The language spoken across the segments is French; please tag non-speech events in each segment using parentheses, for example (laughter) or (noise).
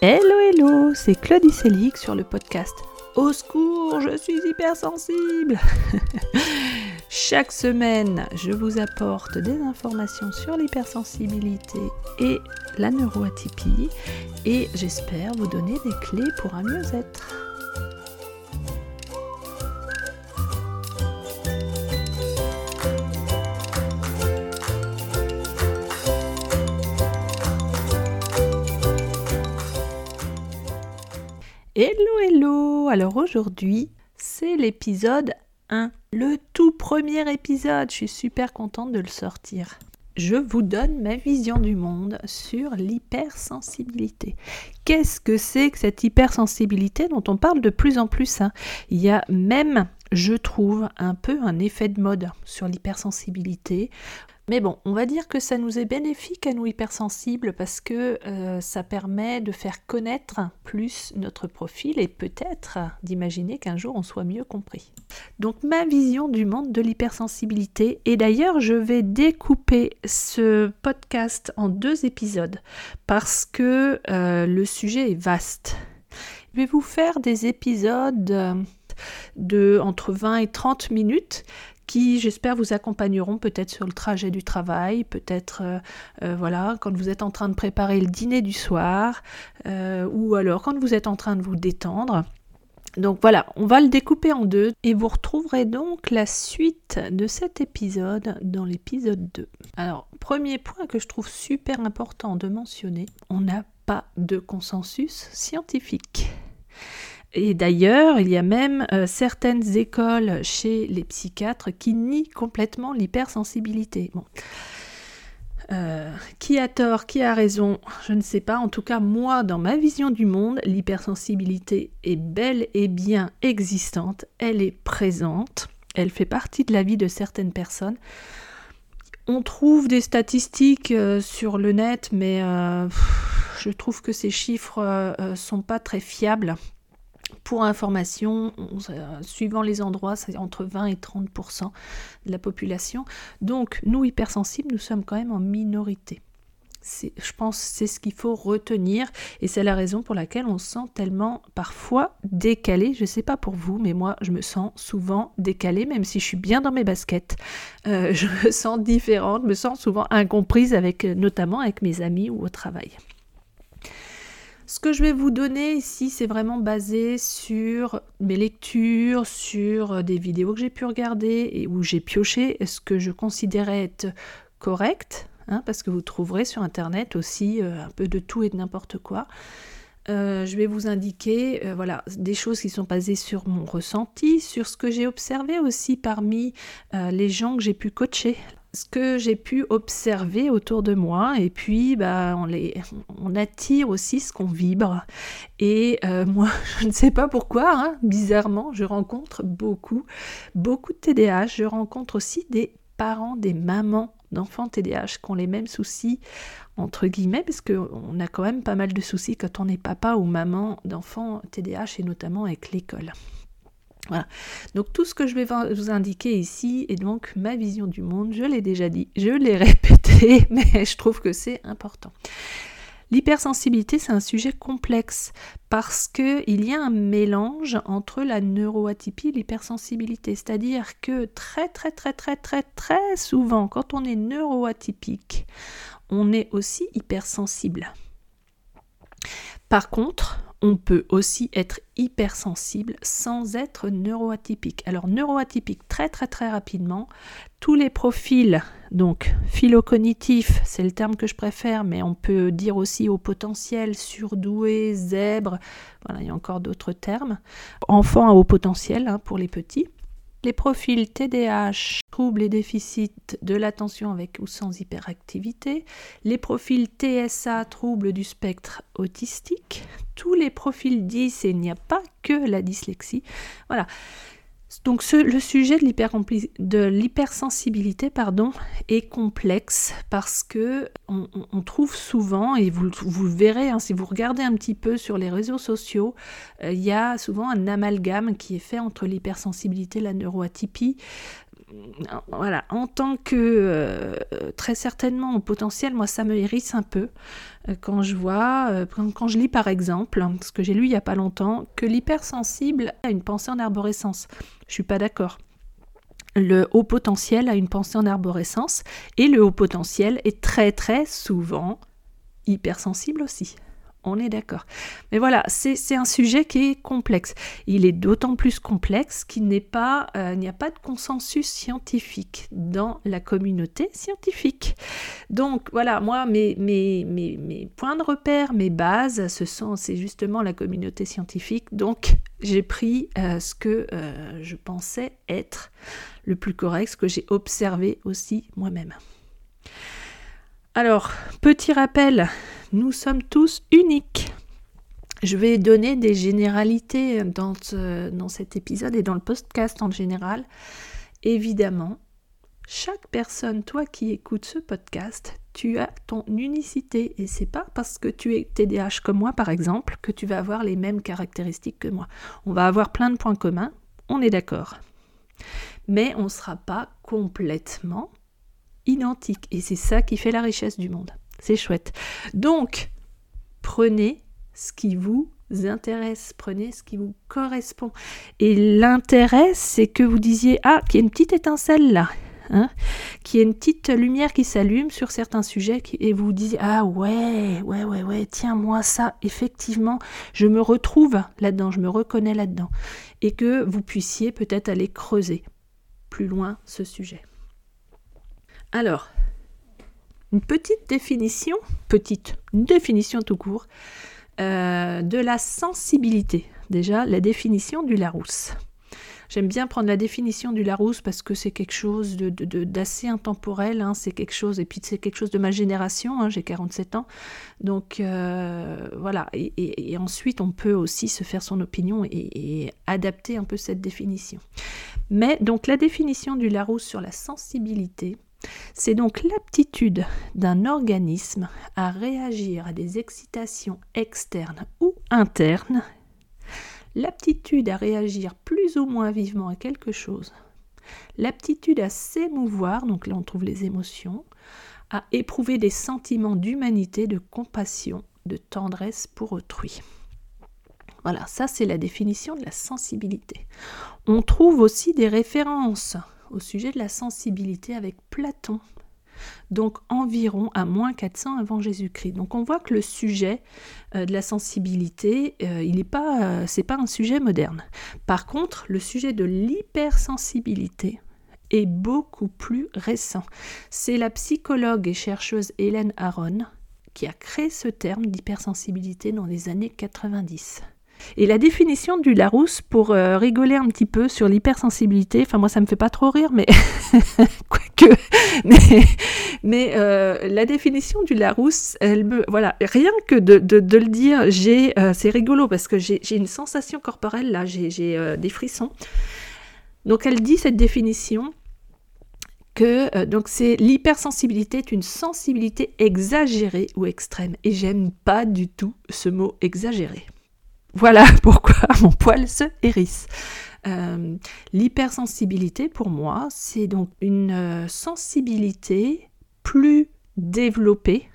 Hello hello, c'est Claudie Selig sur le podcast Au secours, je suis hypersensible (laughs) Chaque semaine, je vous apporte des informations sur l'hypersensibilité et la neuroatypie et j'espère vous donner des clés pour un mieux-être. Alors aujourd'hui, c'est l'épisode 1. Le tout premier épisode. Je suis super contente de le sortir. Je vous donne ma vision du monde sur l'hypersensibilité. Qu'est-ce que c'est que cette hypersensibilité dont on parle de plus en plus hein? Il y a même, je trouve, un peu un effet de mode sur l'hypersensibilité. Mais bon, on va dire que ça nous est bénéfique à nous hypersensibles parce que euh, ça permet de faire connaître plus notre profil et peut-être d'imaginer qu'un jour on soit mieux compris. Donc ma vision du monde de l'hypersensibilité, et d'ailleurs je vais découper ce podcast en deux épisodes parce que euh, le sujet est vaste. Je vais vous faire des épisodes de entre 20 et 30 minutes qui, j'espère, vous accompagneront peut-être sur le trajet du travail, peut-être, euh, euh, voilà, quand vous êtes en train de préparer le dîner du soir, euh, ou alors quand vous êtes en train de vous détendre. Donc voilà, on va le découper en deux et vous retrouverez donc la suite de cet épisode dans l'épisode 2. Alors, premier point que je trouve super important de mentionner, on n'a pas de consensus scientifique. Et d'ailleurs, il y a même euh, certaines écoles chez les psychiatres qui nient complètement l'hypersensibilité. Bon. Euh, qui a tort, qui a raison, je ne sais pas. En tout cas, moi, dans ma vision du monde, l'hypersensibilité est belle et bien existante. Elle est présente. Elle fait partie de la vie de certaines personnes. On trouve des statistiques euh, sur le net, mais je trouve que ces chiffres sont pas très fiables. Pour information, suivant les endroits, c'est entre 20 et 30% de la population. Donc, nous, hypersensibles, nous sommes quand même en minorité. Je pense que c'est ce qu'il faut retenir et c'est la raison pour laquelle on se sent tellement parfois décalé. Je ne sais pas pour vous, mais moi je me sens souvent décalée, même si je suis bien dans mes baskets. Euh, je me sens différente, je me sens souvent incomprise avec, notamment avec mes amis ou au travail. Ce que je vais vous donner ici, c'est vraiment basé sur mes lectures, sur euh, des vidéos que j'ai pu regarder et où j'ai pioché ce que je considérais être correct, hein, parce que vous trouverez sur Internet aussi euh, un peu de tout et de n'importe quoi. Euh, je vais vous indiquer voilà, des choses qui sont basées sur mon ressenti, sur ce que j'ai observé aussi parmi les gens que j'ai pu coacher ce que j'ai pu observer autour de moi. Et puis bah, on, attire aussi ce qu'on vibre. Et euh, (laughs) moi je ne sais pas pourquoi hein, bizarrement je rencontre beaucoup beaucoup de TDAH je rencontre aussi des parents des mamans d'enfants TDAH qui ont les mêmes soucis entre guillemets parce qu'on a quand même pas mal de soucis quand on est papa ou maman d'enfants TDAH et notamment avec l'école voilà. Donc tout ce que je vais vous indiquer ici est donc ma vision du monde. Je l'ai déjà dit, je l'ai (laughs) répété, mais je trouve que c'est important. L'hypersensibilité, c'est un sujet complexe parce qu'il y a un mélange entre la neuroatypie et l'hypersensibilité. C'est-à-dire que très très très très très très souvent, quand on est neuroatypique, on est aussi hypersensible. Par contre, on peut aussi être hypersensible sans être neuroatypique. Alors neuroatypique très très très rapidement, tous les profils, donc philocognitif, c'est le terme que je préfère, mais on peut dire aussi au potentiel, surdoué, zèbre, voilà, il y a encore d'autres termes. Enfant à haut potentiel hein, pour les petits. Les profils TDAH, troubles et déficits de l'attention avec ou sans hyperactivité. Les profils TSA, troubles du spectre autistique. Tous les profils 10, et il n'y a pas que la dyslexie. Voilà. Donc le sujet de l'hypersensibilité est complexe parce que on, trouve souvent, et vous, vous le verrez hein, si vous regardez un petit peu sur les réseaux sociaux, euh, il y a souvent un amalgame qui est fait entre l'hypersensibilité et la neuroatypie. Voilà, en tant que euh, très certainement au potentiel, moi ça me hérisse un peu euh, quand je vois, quand, je lis par exemple, hein, ce que j'ai lu il n'y a pas longtemps, que l'hypersensible a une pensée en arborescence. Je suis pas d'accord. Le haut potentiel a une pensée en arborescence et le haut potentiel est très très souvent hypersensible aussi on est d'accord. Mais voilà, c'est un sujet qui est complexe. Il est d'autant plus complexe qu'il euh, n'y a pas de consensus scientifique dans la communauté scientifique. Donc voilà, moi, mes, points de repère, mes bases, ce sont, c'est justement la communauté scientifique. Donc j'ai pris euh, ce que euh, je pensais être le plus correct, ce que j'ai observé aussi moi-même. Alors, petit rappel, nous sommes tous uniques. Je vais donner des généralités dans, cet épisode et dans le podcast en général. Évidemment, chaque personne, toi qui écoutes ce podcast, tu as ton unicité et c'est pas parce que tu es TDAH comme moi par exemple que tu vas avoir les mêmes caractéristiques que moi. On va avoir plein de points communs, on est d'accord. Mais on ne sera pas complètement identique. Et c'est ça qui fait la richesse du monde. C'est chouette. Donc, prenez ce qui vous intéresse, prenez ce qui vous correspond. Et l'intérêt, c'est que vous disiez, ah, qu'il y a une petite étincelle là. Hein, qu'il y ait une petite lumière qui s'allume sur certains sujets et vous disiez ah ouais ouais ouais ouais tiens moi ça effectivement je me retrouve là-dedans je me reconnais là-dedans et que vous puissiez peut-être aller creuser plus loin ce sujet. Alors, une petite définition, petite, définition tout court, euh, de la sensibilité. Déjà, la définition du Larousse. J'aime bien prendre la définition du Larousse parce que c'est quelque chose d'assez intemporel, hein. c'est quelque chose, et puis c'est quelque chose de ma génération, hein. j'ai 47 ans, donc euh, voilà, et, ensuite on peut aussi se faire son opinion et, adapter un peu cette définition. Mais donc la définition du Larousse sur la sensibilité, c'est donc l'aptitude d'un organisme à réagir à des excitations externes ou internes, l'aptitude à réagir plus ou moins vivement à quelque chose, l'aptitude à s'émouvoir, donc là on trouve les émotions, à éprouver des sentiments d'humanité, de compassion, de tendresse pour autrui. Voilà, ça c'est la définition de la sensibilité. On trouve aussi des références au sujet de la sensibilité avec Platon, donc environ à moins 400 avant Jésus-Christ. Donc on voit que le sujet euh, de la sensibilité, euh, il n'est pas, euh, c'est pas un sujet moderne. Par contre, le sujet de l'hypersensibilité est beaucoup plus récent. C'est la psychologue et chercheuse Hélène Aron qui a créé ce terme d'hypersensibilité dans les années 90. Et la définition du Larousse, pour euh, rigoler un petit peu sur l'hypersensibilité, enfin moi ça me fait pas trop rire, mais (laughs) quoique, mais, mais euh, la définition du Larousse, elle me, voilà, rien que de, le dire, j'ai, euh, c'est rigolo parce que j'ai une sensation corporelle là, j'ai des frissons. Donc elle dit cette définition que donc c'est l'hypersensibilité est une sensibilité exagérée ou extrême et j'aime pas du tout ce mot exagéré. Voilà (laughs) pourquoi mon poil se hérisse. Euh, l'hypersensibilité, pour moi, c'est donc une euh, sensibilité plus développée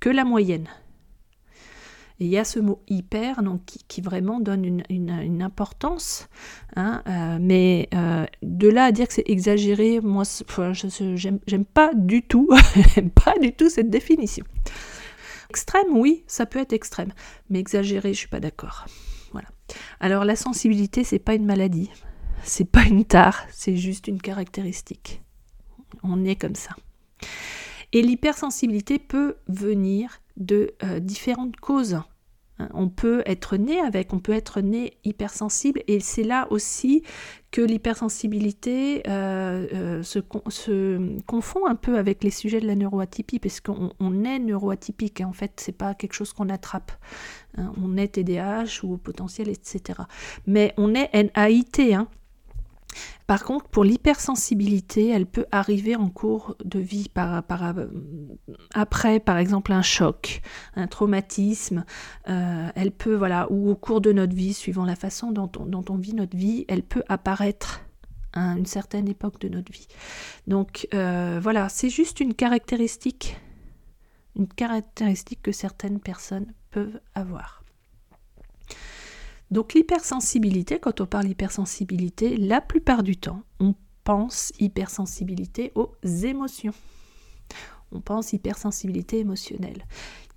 que la moyenne. il y a ce mot hyper donc, qui, vraiment donne une, importance, hein, euh, mais de là à dire que c'est exagéré, moi, j'aime pas (laughs) pas du tout cette définition. Extrême, oui, ça peut être extrême, mais exagéré, je suis pas d'accord. Voilà. Alors la sensibilité, c'est pas une maladie, c'est pas une tare, c'est juste une caractéristique. On est comme ça. Et l'hypersensibilité peut venir de euh, différentes causes. Hein, on peut être né avec, on peut être né hypersensible et c'est là aussi que l'hypersensibilité euh, euh, se, confond un peu avec les sujets de la neuroatypie parce qu'on est neuroatypique et en fait c'est pas quelque chose qu'on attrape. Hein. on est TDAH ou potentiel etc. Mais on est NAIT, hein, par contre, pour l'hypersensibilité, elle peut arriver en cours de vie par, après, par exemple, un choc, un traumatisme. Euh, elle peut, voilà, ou au cours de notre vie, suivant la façon dont on, vit notre vie, elle peut apparaître à une certaine époque de notre vie. Donc euh, voilà, c'est juste une caractéristique, une caractéristique que certaines personnes peuvent avoir. Donc l'hypersensibilité, quand on parle hypersensibilité, la plupart du temps, on pense hypersensibilité aux émotions. On pense hypersensibilité émotionnelle.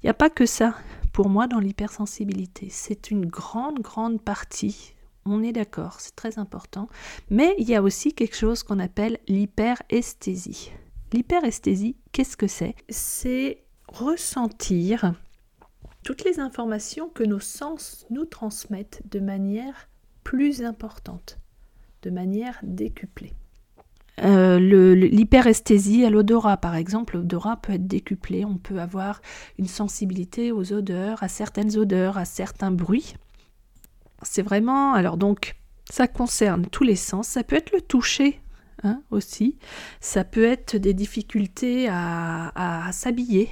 Il n'y a pas que ça pour moi dans l'hypersensibilité. C'est une grande, grande partie. On est d'accord, c'est très important. Mais il y a aussi quelque chose qu'on appelle l'hyperesthésie. L'hyperesthésie, qu'est-ce que c'est? C'est ressentir toutes les informations que nos sens nous transmettent de manière plus importante, de manière décuplée. Euh, l'hyperesthésie à l'odorat, par exemple, l'odorat peut être décuplé, on peut avoir une sensibilité aux odeurs, à certaines odeurs, à certains bruits. C'est vraiment, alors donc, ça concerne tous les sens, ça peut être le toucher hein, aussi, ça peut être des difficultés à s'habiller,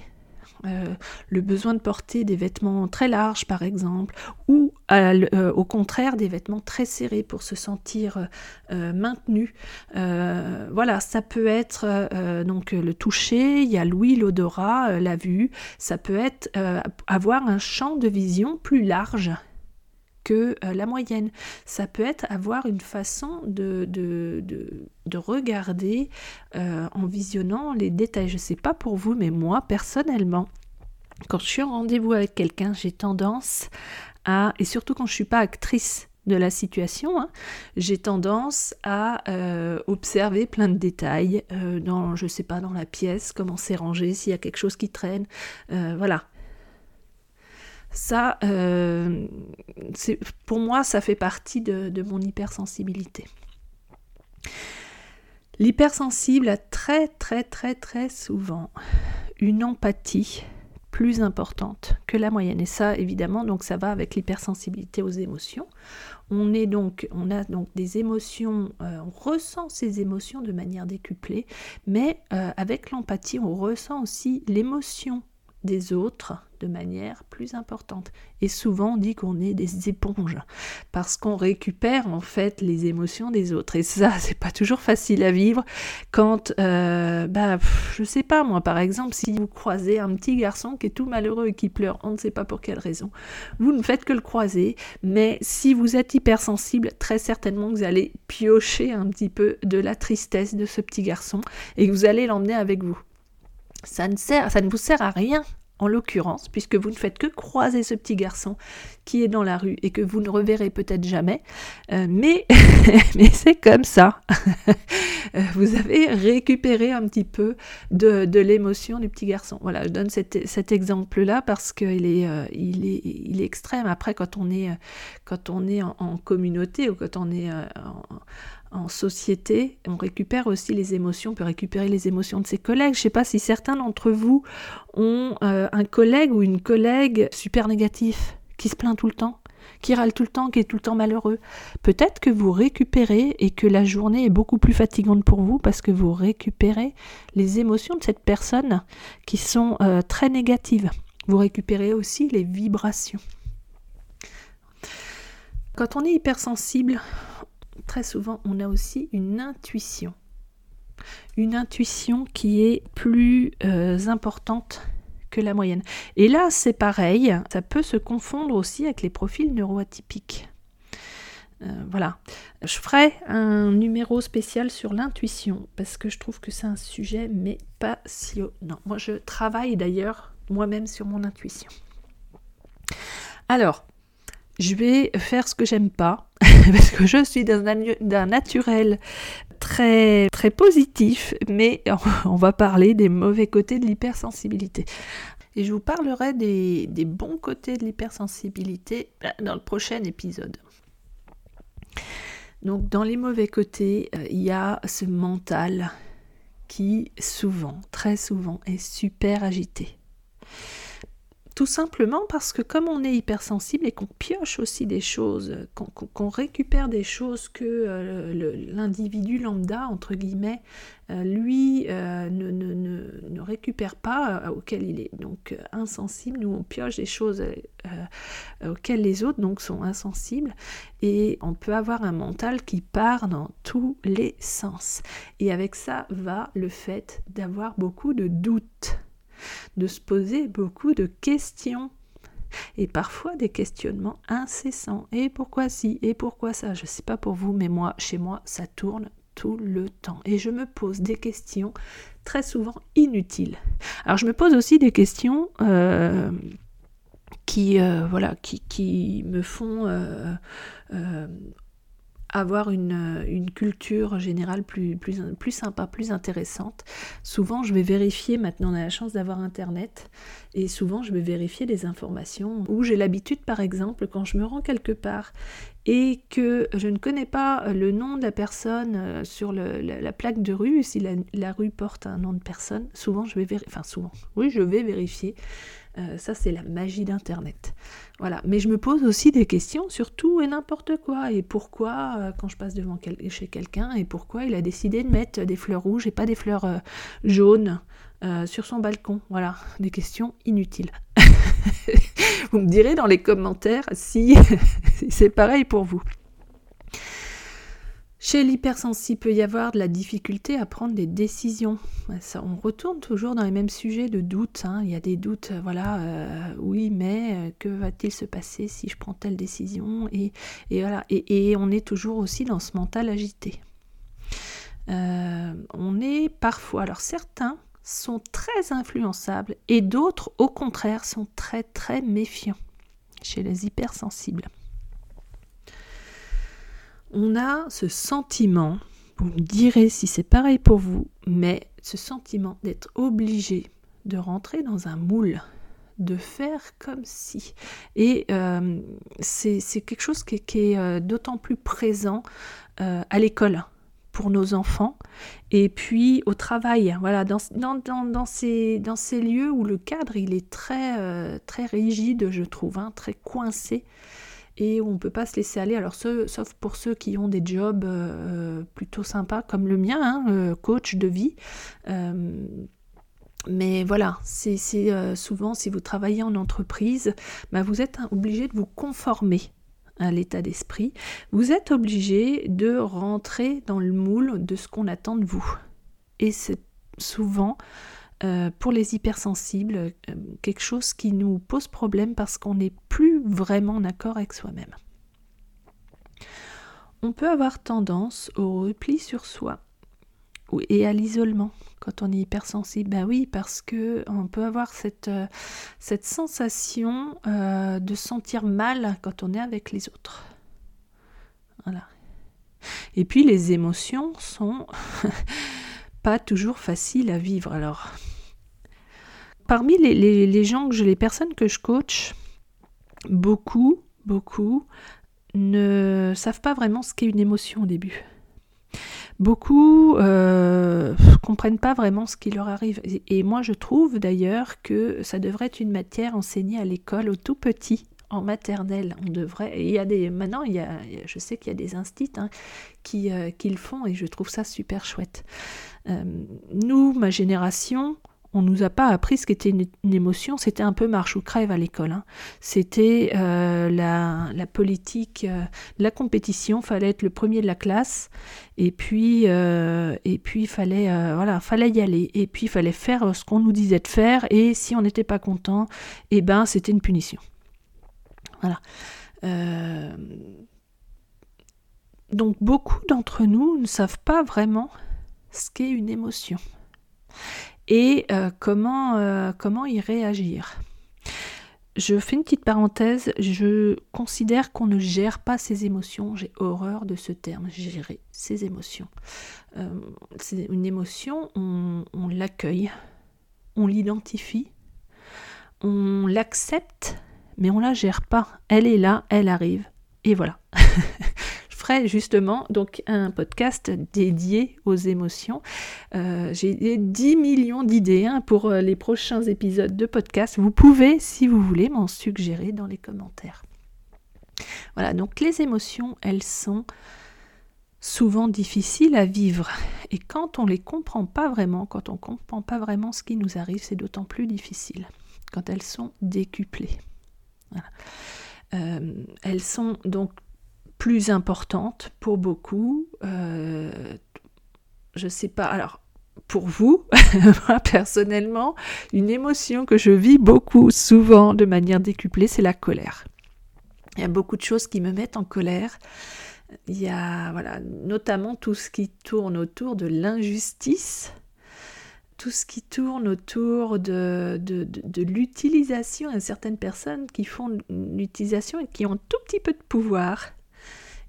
euh, le besoin de porter des vêtements très larges par exemple, ou euh, au contraire des vêtements très serrés pour se sentir euh, maintenu. voilà, ça peut être donc le toucher, il y a l'ouïe, l'odorat, la vue, ça peut être avoir un champ de vision plus large que la moyenne. Ça peut être avoir une façon de, de, de, regarder en visionnant les détails. Je ne sais pas pour vous, mais moi, personnellement, quand je suis en rendez-vous avec quelqu'un, j'ai tendance à, et surtout quand je ne suis pas actrice de la situation, hein, j'ai tendance à euh, observer plein de détails euh, dans, je sais pas, dans la pièce, comment c'est rangé, s'il y a quelque chose qui traîne, euh, voilà. Ça, pour moi, ça fait partie de, de mon hypersensibilité. L'hypersensible a très très très très souvent une empathie plus importante que la moyenne. Et ça, évidemment, donc ça va avec l'hypersensibilité aux émotions. On est donc, on a donc des émotions, euh, on ressent ces émotions de manière décuplée, mais euh, avec l'empathie, on ressent aussi l'émotion des autres manière plus importante. Et souvent on dit qu'on est des éponges parce qu'on récupère en fait les émotions des autres. Et ça, c'est pas toujours facile à vivre quand, euh, bah, je sais pas moi, par exemple, si vous croisez un petit garçon qui est tout malheureux et qui pleure, on ne sait pas pour quelle raison, vous ne faites que le croiser, mais si vous êtes hypersensible, très certainement vous allez piocher un petit peu de la tristesse de ce petit garçon et que vous allez l'emmener avec vous. Ça ne, sert, ça ne vous sert à rien en l'occurrence, puisque vous ne faites que croiser ce petit garçon qui est dans la rue et que vous ne reverrez peut-être jamais, euh, mais, (laughs) mais c'est comme ça. (laughs) Euh, vous avez récupéré un petit peu de, l'émotion du petit garçon. Voilà, je donne cet, exemple-là parce qu'il est, euh, il est, il est extrême. Après, quand on est, quand on est en, en communauté ou quand on est en, en société, on récupère aussi les émotions, on peut récupérer les émotions de ses collègues. Je ne sais pas si certains d'entre vous ont euh, un collègue ou une collègue super négatif, qui se plaint tout le temps, qui râle tout le temps, qui est tout le temps malheureux. Peut-être que vous récupérez et que la journée est beaucoup plus fatigante pour vous parce que vous récupérez les émotions de cette personne qui sont euh, très négatives. Vous récupérez aussi les vibrations. Quand on est hypersensible, très souvent, on a aussi une intuition. Une intuition qui est plus euh, importante que la moyenne. Et là, c'est pareil, ça peut se confondre aussi avec les profils neuroatypiques. Euh, voilà. Je ferai un numéro spécial sur l'intuition parce que je trouve que c'est un sujet mais passionnant. Moi, je travaille d'ailleurs moi-même sur mon intuition. Alors, je vais faire ce que j'aime pas, (laughs) parce que je suis d'un naturel très, très positif, mais (laughs) on va parler des mauvais côtés de l'hypersensibilité. Et je vous parlerai des, des bons côtés de l'hypersensibilité bah, dans le prochain épisode. Donc dans les mauvais côtés, euh, il y a ce mental qui souvent, très souvent, est super agité tout simplement parce que comme on est hypersensible et qu'on pioche aussi des choses, qu'on récupère des choses que euh, l'individu lambda, entre guillemets, euh, lui euh, ne, ne, ne, récupère pas, auquel il est donc insensible, nous on pioche des choses auxquelles les autres donc sont insensibles, et on peut avoir un mental qui part dans tous les sens. Et avec ça va le fait d'avoir beaucoup de doutes de se poser beaucoup de questions et parfois des questionnements incessants. Et pourquoi si Et pourquoi ça? Je ne sais pas pour vous, mais moi, chez moi, ça tourne tout le temps. Et je me pose des questions très souvent inutiles. Alors je me pose aussi des questions euh, qui, euh, voilà, qui, qui, me font euh, avoir une, une, culture générale plus, plus, plus sympa, plus intéressante. Souvent, je vais vérifier, maintenant on a la chance d'avoir Internet, et souvent je vais vérifier des informations où j'ai l'habitude, par exemple, quand je me rends quelque part et que je ne connais pas le nom de la personne euh, sur la, plaque de rue, si la, la, rue porte un nom de personne, souvent je vais vérifier, enfin souvent, oui, je vais vérifier euh, ça, c'est la magie d'Internet. Voilà. Mais je me pose aussi des questions sur tout et n'importe quoi. Et pourquoi, euh, quand je passe devant chez quelqu'un, et pourquoi il a décidé de mettre des fleurs rouges et pas des fleurs euh, jaunes sur son balcon. Voilà. Des questions inutiles. (laughs) vous me direz dans les commentaires si (laughs) c'est pareil pour vous. Chez l'hypersensible, peut y avoir de la difficulté à prendre des décisions. On retourne toujours dans les mêmes sujets de doute. Hein. Il y a des doutes, euh, voilà, euh, oui, mais euh, que va-t-il se passer si je prends telle décision? Et, on est toujours aussi dans ce mental agité. on est parfois, alors certains sont très influençables et d'autres, au contraire, sont très très méfiants chez les hypersensibles on a ce sentiment, vous me direz si c'est pareil pour vous, mais ce sentiment d'être obligé de rentrer dans un moule, de faire comme si. Et euh, c'est quelque chose qui, est euh, d'autant plus présent euh, à l'école pour nos enfants et puis au travail. Voilà, dans, ces lieux où le cadre il est très, très rigide, je trouve, hein, très coincé et on ne peut pas se laisser aller. Alors, sauf pour ceux qui ont des jobs euh, plutôt sympas comme le mien, hein, euh, coach de vie. Euh, mais voilà, c'est souvent si vous travaillez en entreprise, bah, vous êtes obligé de vous conformer à l'état d'esprit. Vous êtes obligé de rentrer dans le moule de ce qu'on attend de vous. Et c'est souvent euh, pour les hypersensibles, euh, quelque chose qui nous pose problème parce qu'on n'est plus vraiment d'accord avec soi-même. On peut avoir tendance au repli sur soi et à l'isolement quand on est hypersensible. Ben oui, parce que on peut avoir cette, euh, sensation de sentir mal quand on est avec les autres. Voilà. Et puis les émotions sont (laughs) pas toujours faciles à vivre. Alors, parmi les, gens que je, les personnes que je coach, beaucoup, beaucoup ne savent pas vraiment ce qu'est une émotion au début. Beaucoup euh, comprennent pas vraiment ce qui leur arrive. Et, moi, je trouve d'ailleurs que ça devrait être une matière enseignée à l'école au tout petit, en maternelle. On devrait. il y a des. Maintenant, il y a, je sais qu'il y a des instits hein, qui, euh, qui, le font et je trouve ça super chouette. Euh, nous, ma génération, on nous a pas appris ce qu'était une, émotion, c'était un peu marche ou crève à l'école. Hein. C'était euh, la, politique, euh, la compétition, fallait être le premier de la classe, et puis euh, et puis fallait voilà, fallait y aller, et puis il fallait faire ce qu'on nous disait de faire, et si on n'était pas content, eh ben c'était une punition. Voilà. donc beaucoup d'entre nous ne savent pas vraiment ce qu'est une émotion et euh, comment, euh, comment y réagir. Je fais une petite parenthèse, je considère qu'on ne gère pas ses émotions, j'ai horreur de ce terme, gérer ses émotions. Euh, c'est une émotion, on, on l'accueille, on l'identifie, on l'accepte, mais on la gère pas. Elle est là, elle arrive, et voilà. (laughs) justement donc un podcast dédié aux émotions. Euh, j'ai 10 millions d'idées hein, pour euh, les prochains épisodes de podcast. Vous pouvez, si vous voulez, m'en suggérer dans les commentaires. Voilà, donc les émotions, elles sont souvent difficiles à vivre. Et quand on ne les comprend pas vraiment, quand on ne comprend pas vraiment ce qui nous arrive, c'est d'autant plus difficile quand elles sont décuplées. Euh, elles sont donc plus importantes pour beaucoup. Euh, je sais pas. Alors, pour vous, (laughs) moi personnellement, une émotion que je vis beaucoup, souvent, de manière décuplée, c'est la colère. Il y a beaucoup de choses qui me mettent en colère. Il y a voilà, notamment tout ce qui tourne autour de l'injustice, tout ce qui tourne autour de, de, de, l'utilisation. Il y a certaines personnes qui font l'utilisation et qui ont tout petit peu de pouvoir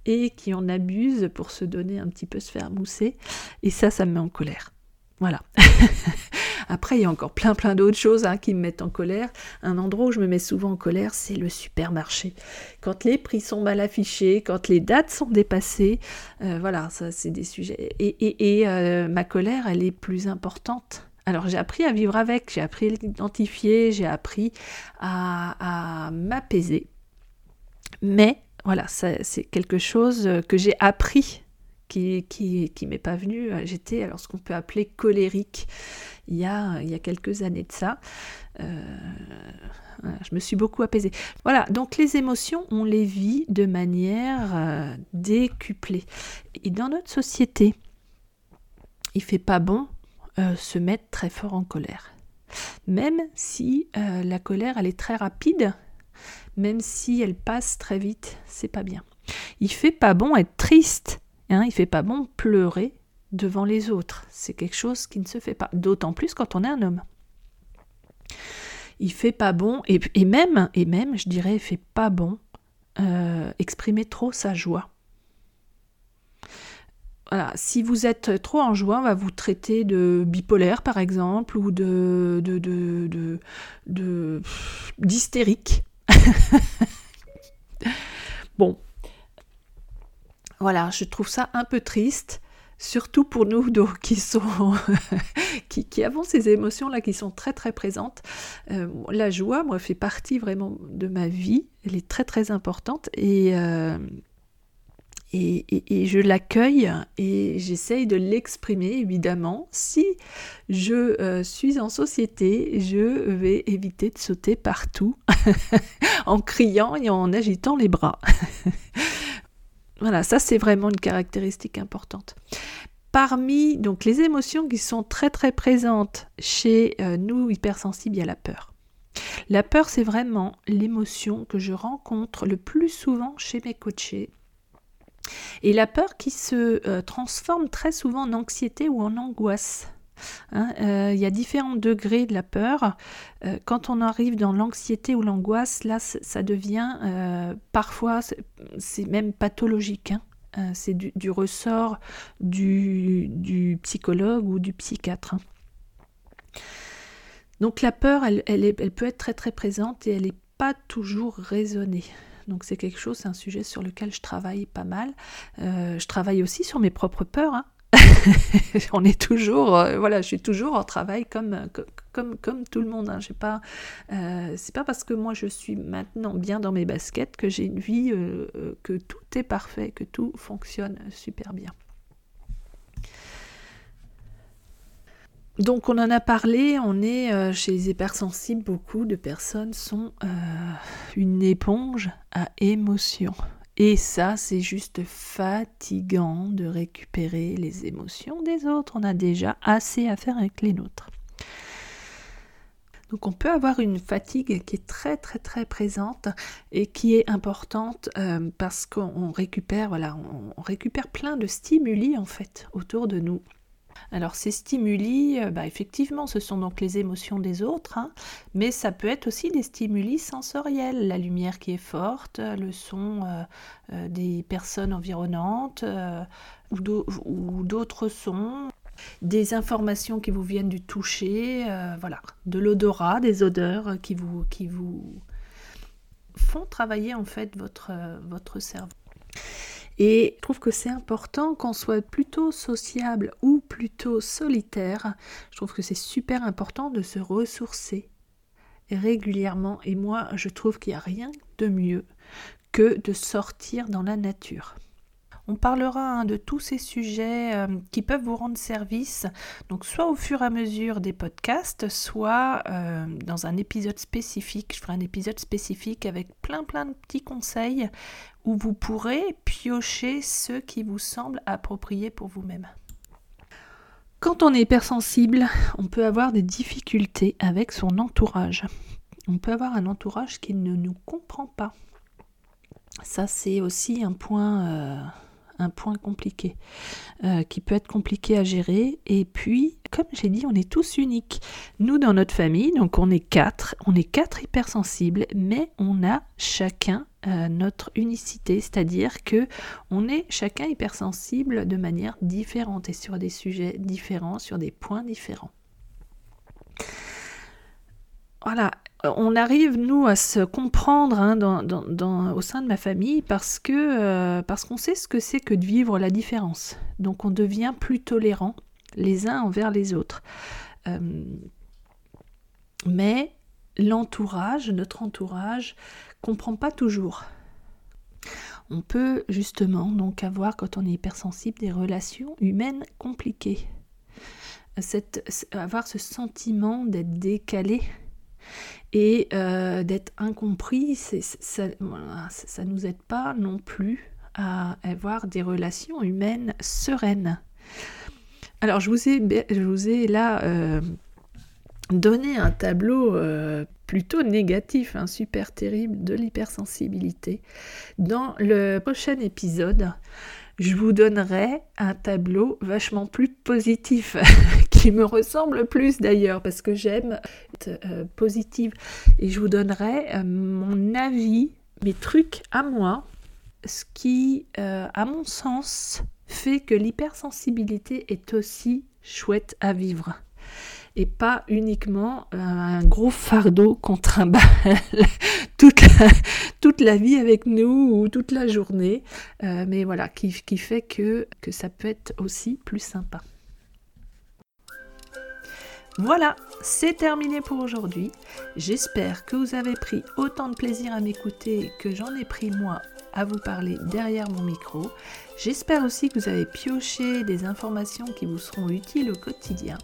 et qui en abusent pour se donner un petit peu, se faire mousser. Et ça, ça me met en colère. Voilà. (laughs) Après, il y a encore plein plein d'autres choses hein, qui me mettent en colère. Un endroit où je me mets souvent en colère, c'est le supermarché. Quand les prix sont mal affichés, quand les dates sont dépassées, euh, voilà, ça c'est des sujets. Et, euh, ma colère, elle est plus importante. Alors j'ai appris à vivre avec, j'ai appris à l'identifier, j'ai appris à, à m'apaiser. Mais voilà, c'est quelque chose que j'ai appris qui, qui, m'est pas venu. J'étais alors ce qu'on peut appeler colérique il y a, il y a quelques années de ça. Euh, je me suis beaucoup apaisée. Voilà, donc les émotions, on les vit de manière euh, décuplée. Et dans notre société, il fait pas bon euh, se mettre très fort en colère. Même si la colère, elle est très rapide, même si elle passe très vite, c'est pas bien. Il fait pas bon être triste, hein, il fait pas bon pleurer, devant les autres. C'est quelque chose qui ne se fait pas, d'autant plus quand on est un homme. Il fait pas bon, et, même, et même, je dirais, il fait pas bon euh, exprimer trop sa joie. Si vous êtes trop en joie, on va vous traiter de bipolaire par exemple, ou de d'hystérique. (laughs) bon, voilà, je trouve ça un peu triste surtout pour nous (laughs) qui sont (laughs) qui, avons ces émotions là qui sont très très présentes. Euh, la joie moi fait partie vraiment de ma vie. Elle est très très importante. Et euh, et, je l'accueille et j'essaye de l'exprimer évidemment. Si je euh, suis en société, je vais éviter de sauter partout (laughs) en criant et en agitant les bras. (laughs) Voilà, ça c'est vraiment une caractéristique importante. Parmi donc les émotions qui sont très très présentes chez euh, nous hypersensibles, il y a la peur. La peur, c'est vraiment l'émotion que je rencontre le plus souvent chez mes coachés. Et la peur qui se euh, transforme très souvent en anxiété ou en angoisse. Hein, euh, il y a différents degrés de la peur. Euh, quand on arrive dans l'anxiété ou l'angoisse, là, ça devient parfois, c'est même pathologique. Hein. c'est du, ressort du, psychologue ou du psychiatre. Hein. Donc la peur, elle, elle, peut être très très présente et elle n'est pas toujours raisonnée. Donc c'est quelque chose, c'est un sujet sur lequel je travaille pas mal. je travaille aussi sur mes propres peurs. (laughs) on est toujours, euh, voilà, je suis toujours en travail comme, tout le monde. Hein. pas, euh, c'est pas parce que moi je suis maintenant bien dans mes baskets que j'ai une vie, euh, que tout est parfait, que tout fonctionne super bien. Donc on en a parlé, on est chez les hypersensibles, beaucoup de personnes sont une éponge à émotions. Et ça, c'est juste fatigant de récupérer les émotions des autres. On a déjà assez à faire avec les nôtres. Donc on peut avoir une fatigue qui est très très très présente et qui est importante euh, parce qu'on récupère voilà on, récupère plein de stimuli en fait autour de nous. Alors ces stimuli, euh, bah, effectivement, ce sont donc les émotions des autres, hein, mais ça peut être aussi des stimuli sensoriels, la lumière qui est forte, le son euh, euh, des personnes environnantes ou d'autres sons des informations qui vous viennent du toucher, voilà, de l'odorat, des odeurs qui vous, qui vous font travailler en fait votre, votre cerveau. Et je trouve que c'est important qu'on soit plutôt sociable ou plutôt solitaire. Je trouve que c'est super important de se ressourcer régulièrement. Et moi, je trouve qu'il n'y a rien de mieux que de sortir dans la nature. On parlera hein, de tous ces sujets euh, qui peuvent vous rendre service, donc soit au fur et à mesure des podcasts, soit euh, dans un épisode spécifique. Je ferai un épisode spécifique avec plein plein de petits conseils où vous pourrez piocher ceux qui vous semblent appropriés pour vous-même. Quand on est hypersensible, on peut avoir des difficultés avec son entourage. On peut avoir un entourage qui ne nous comprend pas. Ça, c'est aussi un point, euh, un point compliqué, euh, qui peut être compliqué à gérer. Et puis, comme j'ai dit, on est tous uniques. Nous, dans notre famille, donc on est quatre, on est quatre hypersensibles, mais on a chacun euh, notre unicité, c'est-à-dire que on est chacun hypersensible de manière différente et sur des sujets différents, sur des points différents. Voilà, on arrive, nous, à se comprendre hein, au sein de ma famille parce que euh, parce qu'on sait ce que c'est que de vivre la différence. Donc on devient plus tolérant les uns envers les autres. Euh, mais l'entourage, notre entourage, comprend pas toujours. On peut justement donc avoir, quand on est hypersensible, des relations humaines compliquées. avoir ce sentiment d'être décalé et euh, d'être incompris, ça ne nous aide pas non plus à avoir des relations humaines sereines. Alors je vous ai, je vous ai là euh, donné un tableau euh, plutôt négatif, un super terrible de l'hypersensibilité. Dans le prochain épisode, je vous donnerai un tableau vachement plus positif, (laughs) me ressemble plus d'ailleurs, parce que j'aime être euh, positive. Et je vous donnerai euh, mon avis, mes trucs à moi, ce qui, euh, à mon sens, fait que l'hypersensibilité est aussi chouette à vivre et pas uniquement un gros fardeau qu'on trimballe (laughs) toute toute la vie avec nous ou toute la journée, mais voilà, qui, qui fait que, que ça peut être aussi plus sympa. Voilà, c'est terminé pour aujourd'hui. J'espère que vous avez pris autant de plaisir à m'écouter que j'en ai pris moi à vous parler derrière mon micro. J'espère aussi que vous avez pioché des informations qui vous seront utiles au quotidien.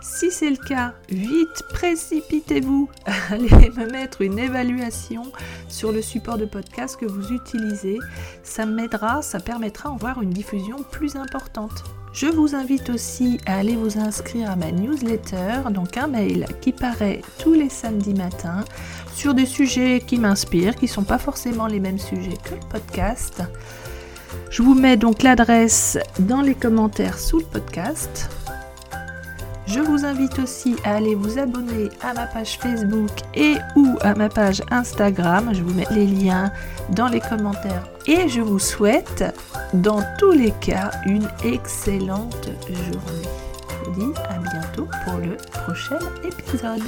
Si c'est le cas, vite, précipitez-vous, (laughs) allez me mettre une évaluation sur le support de podcast que vous utilisez. Ça m'aidera, ça permettra d'en voir une diffusion plus importante. Je vous invite aussi à aller vous inscrire à ma newsletter, donc un mail qui paraît tous les samedis matins sur des sujets qui m'inspirent, qui ne sont pas forcément les mêmes sujets que le podcast. Je vous mets donc l'adresse dans les commentaires sous le podcast. Je vous invite aussi à aller vous abonner à ma page Facebook et ou à ma page Instagram. Je vous mets les liens dans les commentaires. Et je vous souhaite, dans tous les cas, une excellente journée. Je vous dis à bientôt pour le prochain épisode.